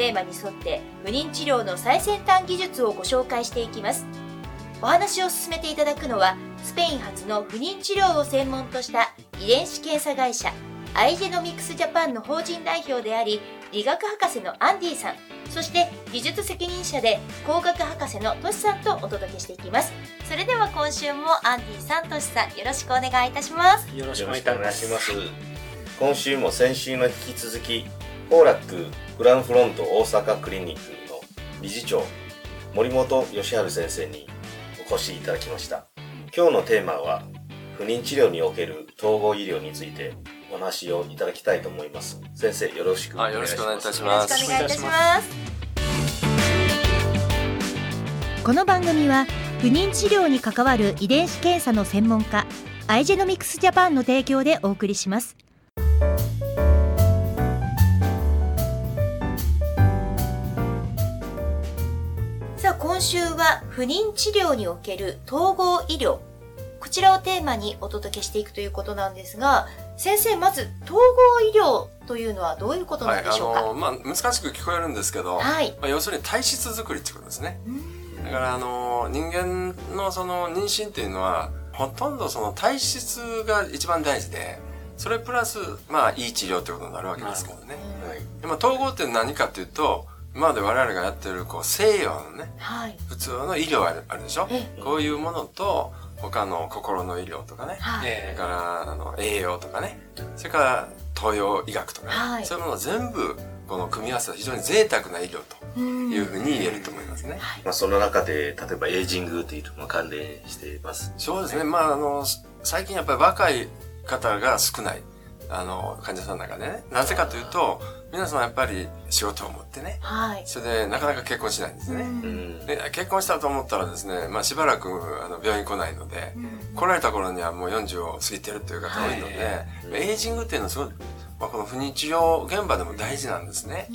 テーマに沿って不妊治療の最先端技術をご紹介していきます。お話を進めていただくのはスペイン発の不妊治療を専門とした遺伝子検査会社アイジェノミクスジャパンの法人代表であり理学博士のアンディさんそして技術責任者で工学博士のトシさんとお届けしていきます。それでは今週もアンディさんトシさんよろしくお願いいたします。よろしくお願いします。今週も先週の引き続き、フォーラックフランフロント大阪クリニックの理事長、森本義治先生にお越しいただきました。今日のテーマは、不妊治療における統合医療についてお話をいただきたいと思います。先生、よろしくお願いします。あよろしくお願いいたしよろますしくお願いいたしますこの番組は不妊治療に関わる遺伝子検査の専門家アイジェノミクスジャパンの提供でお送りします週は不妊治療における統合医療こちらをテーマにお届けしていくということなんですが先生まず統合医療というのはどういうことなんでしょうか？はい、あのまあ難しく聞こえるんですけど、はいまあ、要するに体質作りってことですね。うんだからあの人間のその妊娠っていうのはほとんどその体質が一番大事で、それプラスまあいい治療ってことになるわけですけどね。はい。でまあ統合って何かっていうと、今まで我々がやってるこう西洋のね、はい。普通の医療あるあるでしょ？えこういうものと他の心の医療とかね、はい、それえからあの栄養とかね。それから東洋医学とかね、はい。そういうものを全部この組み合わせた非常に贅沢な医療とうん。いうふうに言えると思いますね。まあ、その中で、例えばエイジングというのも関連しています。そうですね。まああの最近やっぱり若い方が少ないあの患者さんの中でね。なぜかというと皆さんやっぱり仕事を持ってね。はいそれでなかなか結婚しないんですね。うんうん。で結婚したと思ったらですね、まあ、しばらくあの病院来ないので、来られた頃にはもう40を過ぎてるという方多いので、はいエイジングっていうのはすごい、まあ、この不妊治療現場でも大事なんですね。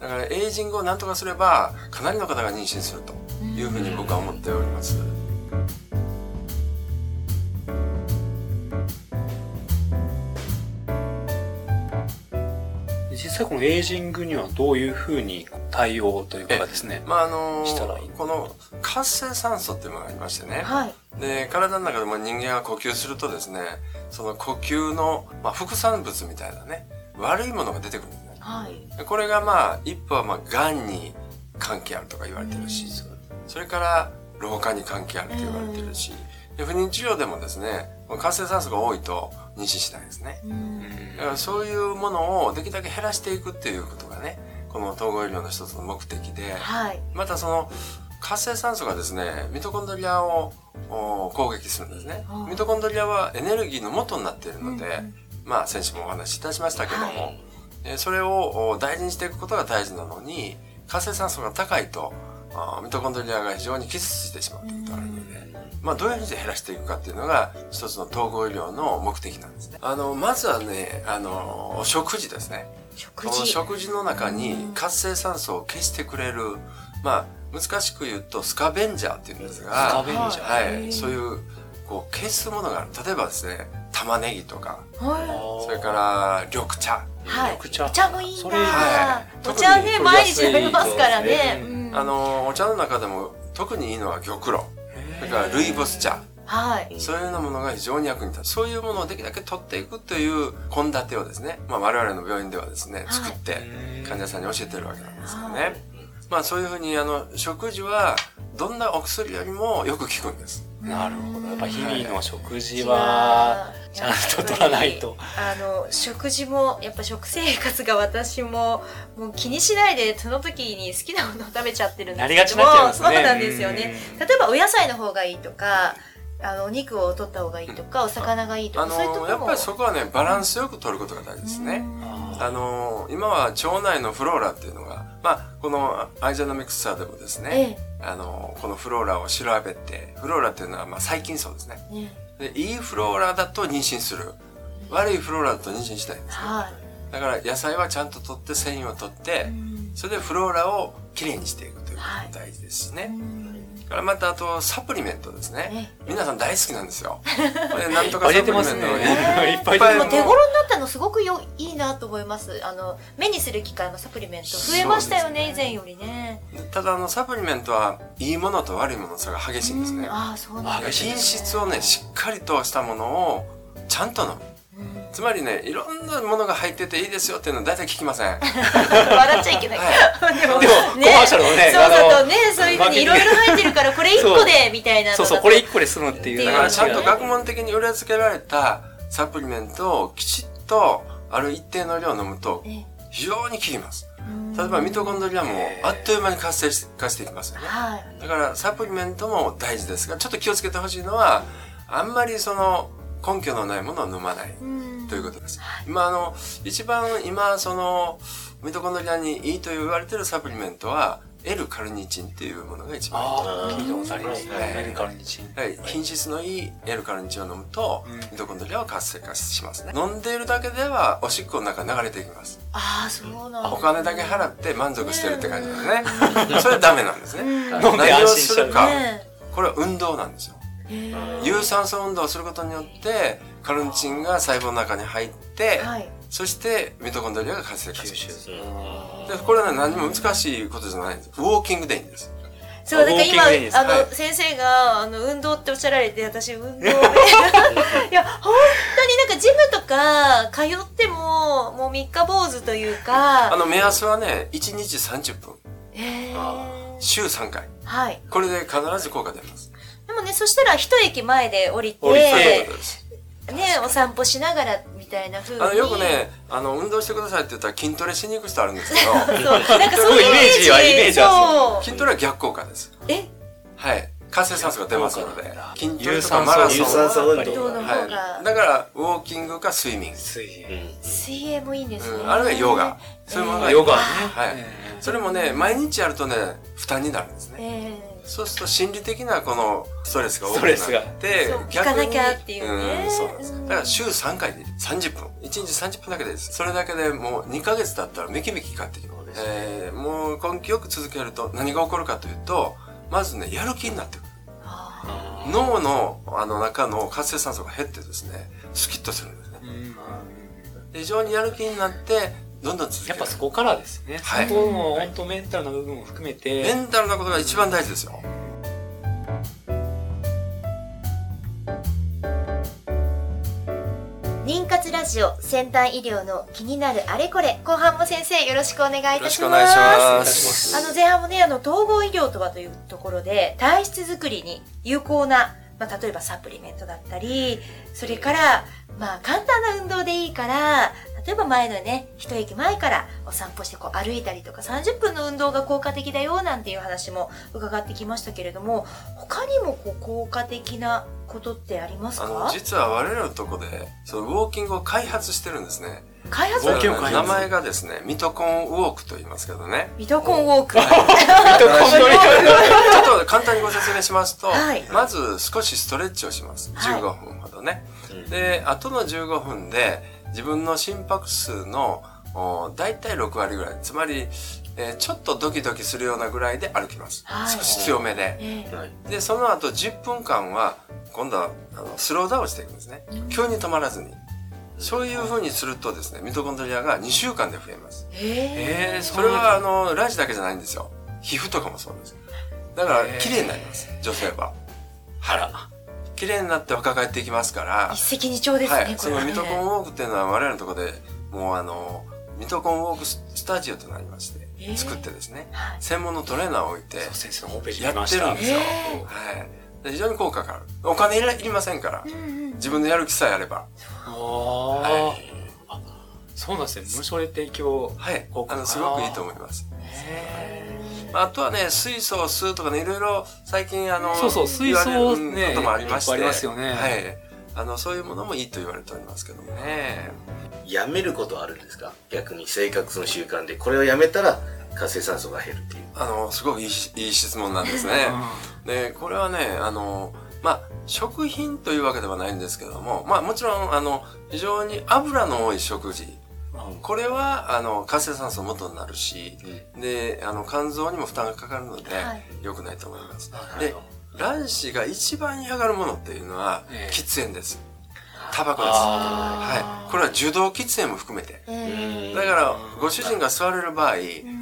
だからエイジングを何とかすればかなりの方が妊娠するというふうに僕は思っております。実際このエイジングにはどういうふうに対応というかですね。まああのしたらいいこの活性酸素っていうものがありましてね、はい。で体の中でも人間が呼吸するとですねその呼吸の、まあ、副産物みたいなね悪いものが出てくるんですね。はい。でこれがまあ一歩はまあがんに関係あるとか言われてるし、それから老化に関係あると言われてるし、で不妊治療でもですね活性酸素が多いと妊娠しないですね。だからそういうものをできるだけ減らしていくっていうことがねこの統合医療の一つの目的で。はい。またその活性酸素がですねミトコンドリアをお攻撃するんですね。はいミトコンドリアはエネルギーの元になっているので、うんうん。まあ先週もお話しいたしましたけども、はい。えーそれをお大事にしていくことが大事なのに活性酸素が高いとあーミトコンドリアが非常に傷ついてしまうということがあるので、まあどういうふうに減らしていくかっていうのが一つの統合医療の目的なんですね。あの、まずはね、あの、食事ですね。この食事食事の中に活性酸素を消してくれる、まあ、難しく言うとスカベンジャーっていうんですが、スカベンジャー。はい、そういう、こう、消すものがある。例えばですね、玉ねぎとか、はそれから緑茶。いはい。緑茶。お茶もいいそれなはいお茶ね毎日飲みますからねあの、お茶の中でも特にいいのは玉露。それからルイボス茶。はいそういうようなものが非常に役に立つ。そういうものをできるだけ取っていくという献立をですね、まあ我々の病院ではですね、はい作って患者さんに教えてるわけなんですよはね。まあそういうふうにあの、食事はどんなお薬よりもよく効くんです。なるほど。やっぱ日々の食事はーちゃんと取らないと。あの食事もやっぱ食生活が私ももう気にしないでその時に好きなものを食べちゃってるんですけども。なりがちになっちゃいますね。そうなんですよね。例えばお野菜の方がいいとかあのお肉を取った方がいいとかお魚がいいとあかそういうところものやっぱりそこはね、バランスよく取ることが大事ですね。あの今は腸内のフローラっていうのが、まあ、このアイジャノミクスサーでもですね、あの、このフローラを調べて、フローラっていうのは、まあ、細菌層ですね。ねで、いいフローラだと妊娠する。悪いフローラだと妊娠しないんですね。はい。だから野菜はちゃんと取って繊維を取って、うんそれでフローラをきれいにしていくということはいが大事ですしね。うんだからまたあとサプリメントですねね。皆さん大好きなんですよ。これなんとかサプリメントね。いっぱいでも手頃になったのすごくよいいなと思います。あの目にする機会もサプリメント増えましたよねね以前よりね。ただあのサプリメントはいいものと悪いものの差が激しいんですねうん。ああそうなんですね品質をねしっかりとしたものをちゃんと飲む。うんつまりねいろんなものが入ってていいですよっていうのは大体聞きません。笑っちゃいけない。でもでもコマーシャルもねそうだとねそういうふうにいろいろ入ってるからこれ一個でみたいなそうそう、これ一個で済むっていうっていうだからちゃんと学問的に裏付けられたサプリメントをきちっとある一定の量飲むとね非常に効きます。うん例えばミトコンドリアもあっという間に活性化していきますよね。はい。だからサプリメントも大事ですが、ちょっと気をつけてほしいのは、あんまりその根拠のないものを飲まないうんということです。今あの、一番今そのミトコンドリアにいいと言われているサプリメントは、L カルニチンっていうものが一番聞いたことありますねはい。メディカルにチン。はい、品質のいい L カルニチンを飲むと、うんミトコンドリアは活性化しますね。飲んでいるだけではおしっこの中に流れていきます。ああそうなんだ。お金だけ払って満足してるって感じですね。それはダメなんですね。うん飲んでするか、ねこれは運動なんですよ。有酸素運動をすることによって、カルニチンが細胞の中に入って、はい。そしてミトコンドリアが活性化す。する。でこれはね、何も難しいことじゃないんです。ウォーキングでいいんです。そう、だから今、あの、はい先生が、あの、運動っておっしゃられて、私、運動で。いや、本当になんか、ジムとか、通っても、もう三日坊主というか、あの、目安はね、1日30分。週3回。はい。これで必ず効果出ます。でもね、そしたら、一駅前で降りて、降り。ね、お散歩しながら、みたいな風に。あの、よくね、あの、運動してくださいって言ったら筋トレしに行く人あるんですけど、そう、なんかそういうイメージ。イメージはイメージはそう。筋トレは逆効果です。え、はい。活性酸素が出ますので筋トレ有とかマラソン酸素有酸素運動運動の方がはい。だから、ウォーキングかスイミング。水泳。水泳もいいんですね。うん、あるいはヨガ。そういうもヨガね。はいえそれもね、毎日やるとね、負担になるんですね。ええそうすると心理的なこのストレスが多くなストレスがってそう、聞かなきゃっていうねん、そうなんです。うんだから週3回でいい30分。1日30分だけです。それだけでもう2ヶ月経ったらめきめき変わってきます。えー、もう根気よく続けると何が起こるかというと、まずね、やる気になってくる。あ脳のあの中の活性酸素が減ってですね、スキッとするんですね。非常にやる気になって、どんどん続ける。やっぱそこからですね。はいそこも本当メンタルな部分も含めメて、ンタルなことが一番大事ですよ。妊活ラジオ先端医療の気になるあれこれ。後半も先生よろしくお願いいたします。よろしくお願いしま。ます。あの前半もねあの統合医療とはというところで体質づくりに有効な、まあ、例えばサプリメントだったりそれからまあ簡単な運動でいいから例えば前のね一駅前からお散歩してこう歩いたりとか30分の運動が効果的だよなんていう話も伺ってきましたけれども他にもこう効果的なことってありますあのか実は我々のとこでそのウォーキングを開発してるんですね。開発？ウォーキングを開発名前がですね、ミトコンウォークと言いますけどね。ミトコンウォーク。ちょっと簡単にご説明しますと、はいまず少しストレッチをします。はい15分ほどね。うんで、後の15分で自分の心拍数のお大体6割ぐらい。つまり、えーちょっとドキドキするようなぐらいで歩きます。はい少し強めで。ええはいで、その後10分間は、今度はあのスローダウンしていくんですね。急に止まらずに。そういう風にするとですね、ミトコンドリアが2週間で増えます。ええー、それは、あの、ラジだけじゃないんですよ。皮膚とかもそうです。だから、綺麗になります。女性は。あら。綺麗になって若返っていきますから一、石二鳥ですね、はい。そのミトコンウォークっていうのは我々のところで、もうあの、ミトコンウォークスタジオとなりまして、へー作ってですね、はい専門のトレーナーを置いて、先生のホームページや。ってるんですよ。へはい。で非常に効果がある。お金いらいりませんから、うんうん自分のやる気さえあれば。はい。あそうなんですね。無償で提供。はい効。果あの、すごくいいと思います。へあとはね、水素を吸うとかね、いろいろ最近あの、そうそう水素言われるねこともありまして。結構ありますよねはい。あの、そういうものもいいと言われておりますけどもね。やめることはあるんですか？逆に生活の習慣でこれをやめたら活性酸素が減るっていう。あの、すごくいいしいい質問なんですね。で、これはね、あの、まあ、食品というわけではないんですけども、まあ、もちろん、あの、非常に油の多い食事。これは、あの、活性酸素の元になるし、で、あの、肝臓にも負担がかかるので、はい良くないと思います。はいで、卵子が一番嫌がるものっていうのは、ええ喫煙です。タバコです。あはい。これは受動喫煙も含めて。えだから、ご主人が吸われる場合、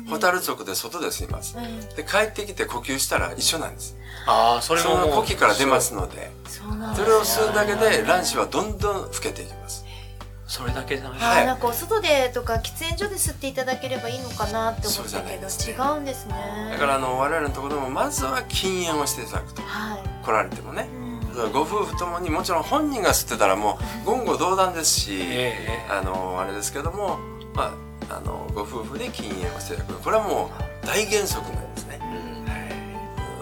ホタル族で外で吸います。ーで、帰ってきて呼吸したら一緒なんです。ああ、それそももうの呼気から出ますので、それを吸うだけで卵子はどんどん老けていきます。それだけじゃない。はいなんかお外でとか喫煙所で吸っていただければいいのかなって思ったけど、ね違うんですねだから、あの、我々のところでも、まずは禁煙をしていただくと。はい、来られてもね。うんご夫婦ともにもちろん本人が吸ってたらもう言語道断ですし、ええあの、あれですけども、まあ、あの、ご夫婦で禁煙をしていただく。これはもう大原則なんですね。は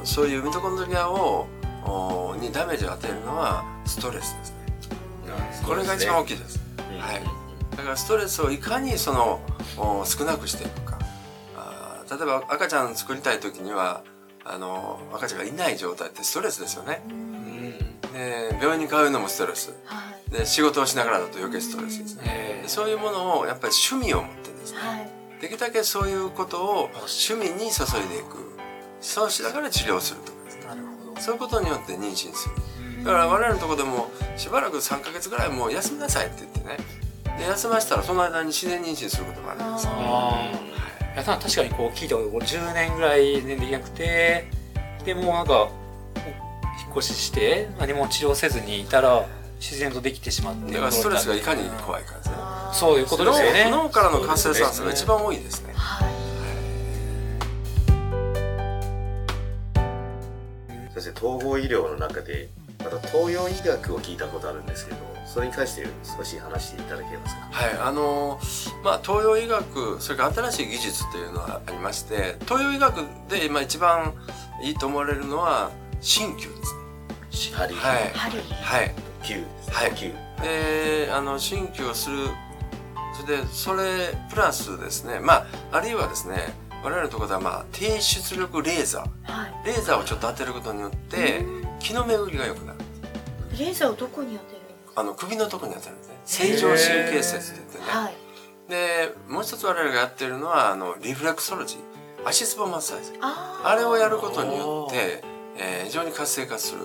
いそういうミトコンドリアを、おにダメージを与えるのはストレスですね。これが一番大きいです。はい。だからストレスをいかにそのお少なくしていくか。あー例えば赤ちゃん作りたい時には、あの、赤ちゃんがいない状態ってストレスですよね。で、病院に通うのもストレス。はいで、仕事をしながらだと余計ストレスですね。そういうものをやっぱり趣味を持ってですね、はいできるだけそういうことを趣味に注いでいく。そうしながら治療するとかですね。なるほど。そういうことによって妊娠する。だから我々のところでもしばらく3ヶ月ぐらいもう休みなさいって言ってね。で、休ませたらその間に自然妊娠することもあるんです。あああ。いや、確かにこう聞いたこと、10年ぐらいでできなくて、でもうなんか、引っ越しして、何も治療せずにいたら、自然とできてしまって。だからストレスがいかに怖いかですね。そういうことですよね。脳脳からの活性酸素が一番多いですね。はい先生統合医療の中でまた東洋医学を聞いたことあるんですけどそれに関して少し話していただけますか？はい、あのまあ東洋医学それから新しい技術というのがありまして東洋医学で今一番いいと思われるのは鍼灸ですね。針はい。針。はい。灸ですね。はい。灸。で、あの鍼灸をするそれでそれプラスですね、まああるいはですね、我々のところではまあ低出力レーザはい。ーレーザーをちょっと当てることによって気の巡りが良くなる。レーザーをどこに当てるあの首のところに当たるんですね。正常神経節って言ってね。はいで、もう一つ我々がやってるのは、あの、リフレクソロジー。足つぼマッサージ。あれをやることによって、えー非常に活性化する。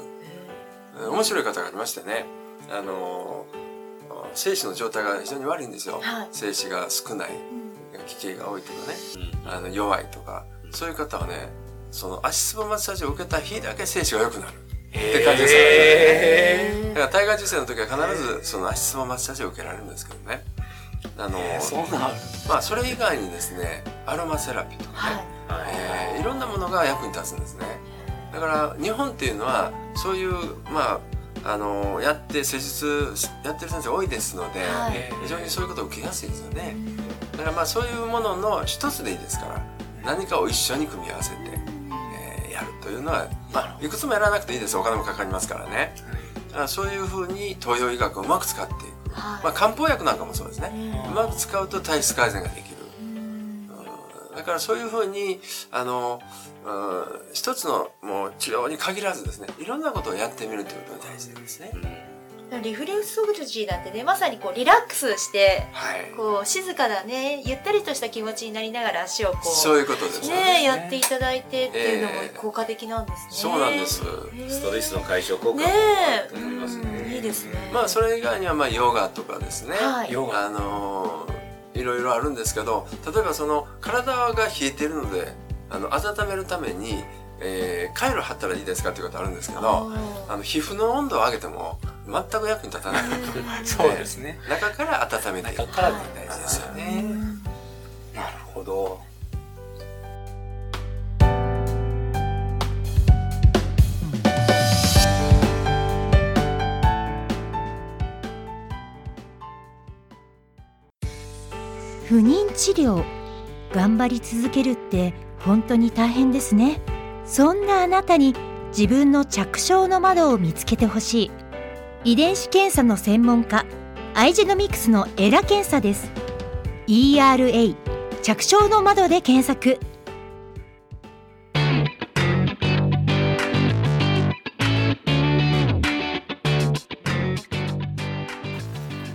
えー面白い方がありましてね。あのー精子の状態が非常に悪いんですよ。はい精子が少ない。奇形が多いとかね。あの、弱いとか。そういう方はね、その足つぼマッサージを受けた日だけ精子が良くなる。って感じですえだから体外受精の時は必ずその足つぼマッサージを受けられるんですけどね。あのそ。まあそれ以外にですねアロマセラピーとか。ね、はい。えーいろんなものが役に立つんですね。だから日本っていうのはそういうまああのやって施術やってる先生多いですので、はい。えー非常にそういうことを受けやすいですよね。だからまあそういうものの一つでいいですから何かを一緒に組み合わせて、えーやるというのは、まあ、いくつもやらなくていいです。お金もかかりますからね。だからそういうふうに東洋医学をうまく使っていく、はい。まあ、漢方薬なんかもそうですね、うまく使うと体質改善ができる。だからそういうふうに、あの、うん一つのもう治療に限らずですね、いろんなことをやってみるということが大事ですね。リフレクソロジーだってねまさにこうリラックスしてはい。こう静かなねゆったりとした気持ちになりながら足をこそういうことですね。ねやっていただいてっていうのもええ効果的なんですね、そうなんです。へえストレスの解消効果もねあ思いますうんねいいですねまあそれ以外にはまあヨガとかですね。はいヨガ。あのいろいろあるんですけど、例えばその体が冷えてるので、あの温めるために、えー、カイロ貼ったらいいですかっていうことあるんですけど、ああの皮膚の温度を上げても全く役に立たない。そうですね。中から温めていく中から大事ですよーね。なるほど。不妊治療頑張り続けるって本当に大変ですねそんなあなたに自分の着床の窓を見つけてほしい遺伝子検査の専門家アイジェノミクスのエラ検査です。ERA 着床の窓で検索。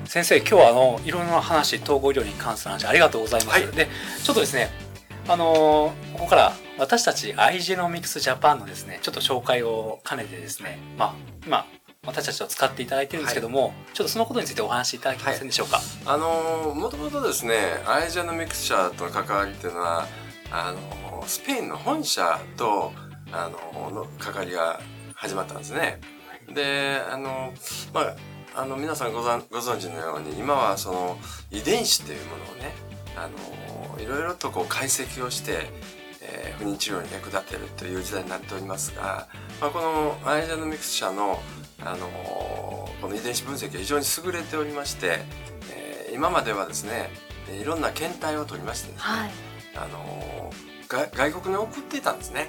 先生今日はあのいろんな話統合医療に関する話ありがとうございます、はい、でちょっとですねあのここから私たちアイジェノミクスジャパンのですねちょっと紹介を兼ねてですねまあ今私たちと使っていただいてるんですけども、ちょっとそのことについてお話しいただけませんでしょうか、あのもともとですねアイジェノミクス社との関わりっていうのはあのスペインの本社とあのの関わりが始まったんですね。であのまああの皆さんござんご存知のように今はその遺伝子っていうものをねあのいろいろとこう解析をして、えー不妊治療に役立てるという時代になっておりますが、まあ、このアイジェノミクス社のあのこの遺伝子分析は非常に優れておりまして、えー今まではですねえーいろんな検体を取りましてですね、はい。あのが外国に送っていたんですね。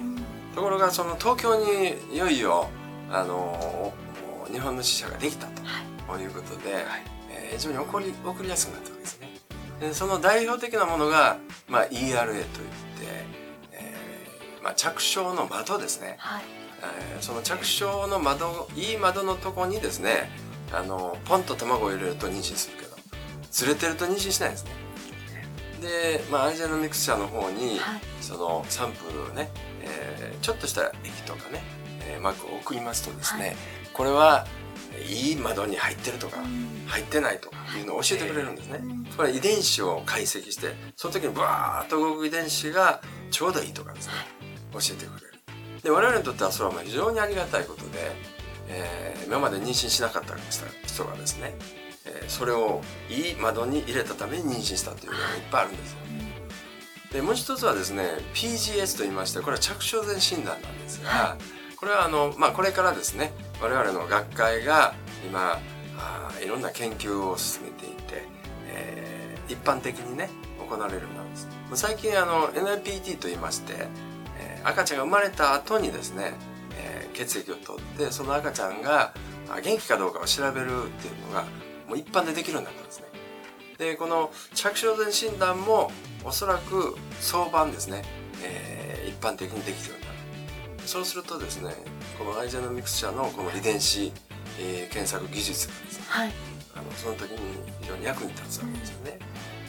ところがその東京にいよいよあの日本の支社ができたということで、えー非常に送り送りやすくなったわけですね。でその代表的なものが、まあ、ERA といって、えーまあ、着床の窓ですね。はい。えーその着床の窓いい窓のとこにですねあのポンと卵を入れると妊娠するけどずれてると妊娠しないんですね。で、まあ、アイジェノミクス社の方にはい。そのサンプルをね、えーちょっとした液とかね、えー膜を送りますとですね、はい。これはいい窓に入ってるとか入ってないとかいうのを教えてくれるんですね、これ遺伝子を解析してその時にバーッと動く遺伝子がちょうどいいとかですね教えてくれるで我々にとってはそれはまあ非常にありがたいことで、えー今まで妊娠しなかった人がですね、えーそれをいい窓に入れたために妊娠したというのがいっぱいあるんですよ。でもう一つはですね PGS と言いましてこれは着床前診断なんですが、これはあの、まあ、これからですね我々の学会が今あーいろんな研究を進めていて、えー一般的にね行われるようになるんです。最近あの NIPT と言いまして、えー赤ちゃんが生まれた後にですね、えー血液を取ってその赤ちゃんがあ元気かどうかを調べるっていうのがもう一般でできるようになったんですねでこの着床前診断もおそらく早晩ですね、えー一般的にできるようになるそうするとですねこのアイジェノミクス社のこの遺伝子、えー検索技術がですねはい。あのその時に非常に役に立つわけですよね。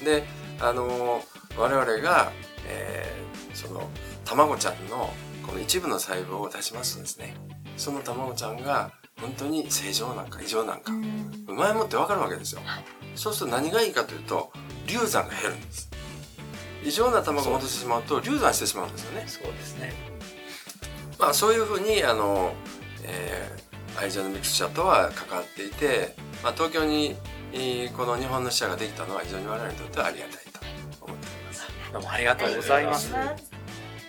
であの我々が、えーその卵ちゃんのこの一部の細胞を出しますとですねその卵ちゃんが本当に正常なんか異常なんか、前もって分かるわけですよ。そうすると何がいいかというと流産が減るんです。異常な卵を戻してしまうと流産してしまうんですよね。そうですねまあ、そういうふうにあの、えー、アイジェノミクス社とは関わっていて、まあ、東京に、えーこの日本の支社ができたのは非常に我々にとってはありがたいと思っております。どうもありがとうございます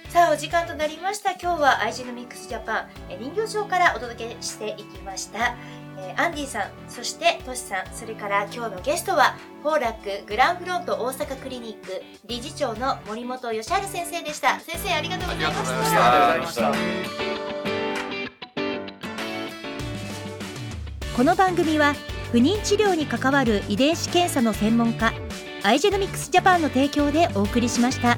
さあお時間となりました。今日はアイジェノミクスジャパンえ人形町からお届けしていきました、えーアンディさんそしてトシさんそれから今日のゲストはフォーラックグランフロント大阪クリニック理事長の森本義治先生でした。先生ありがとうございましありがとうございまた。したありがとうございました。この番組は不妊治療に関わる遺伝子検査の専門家アイジェノミクスジャパンの提供でお送りしました。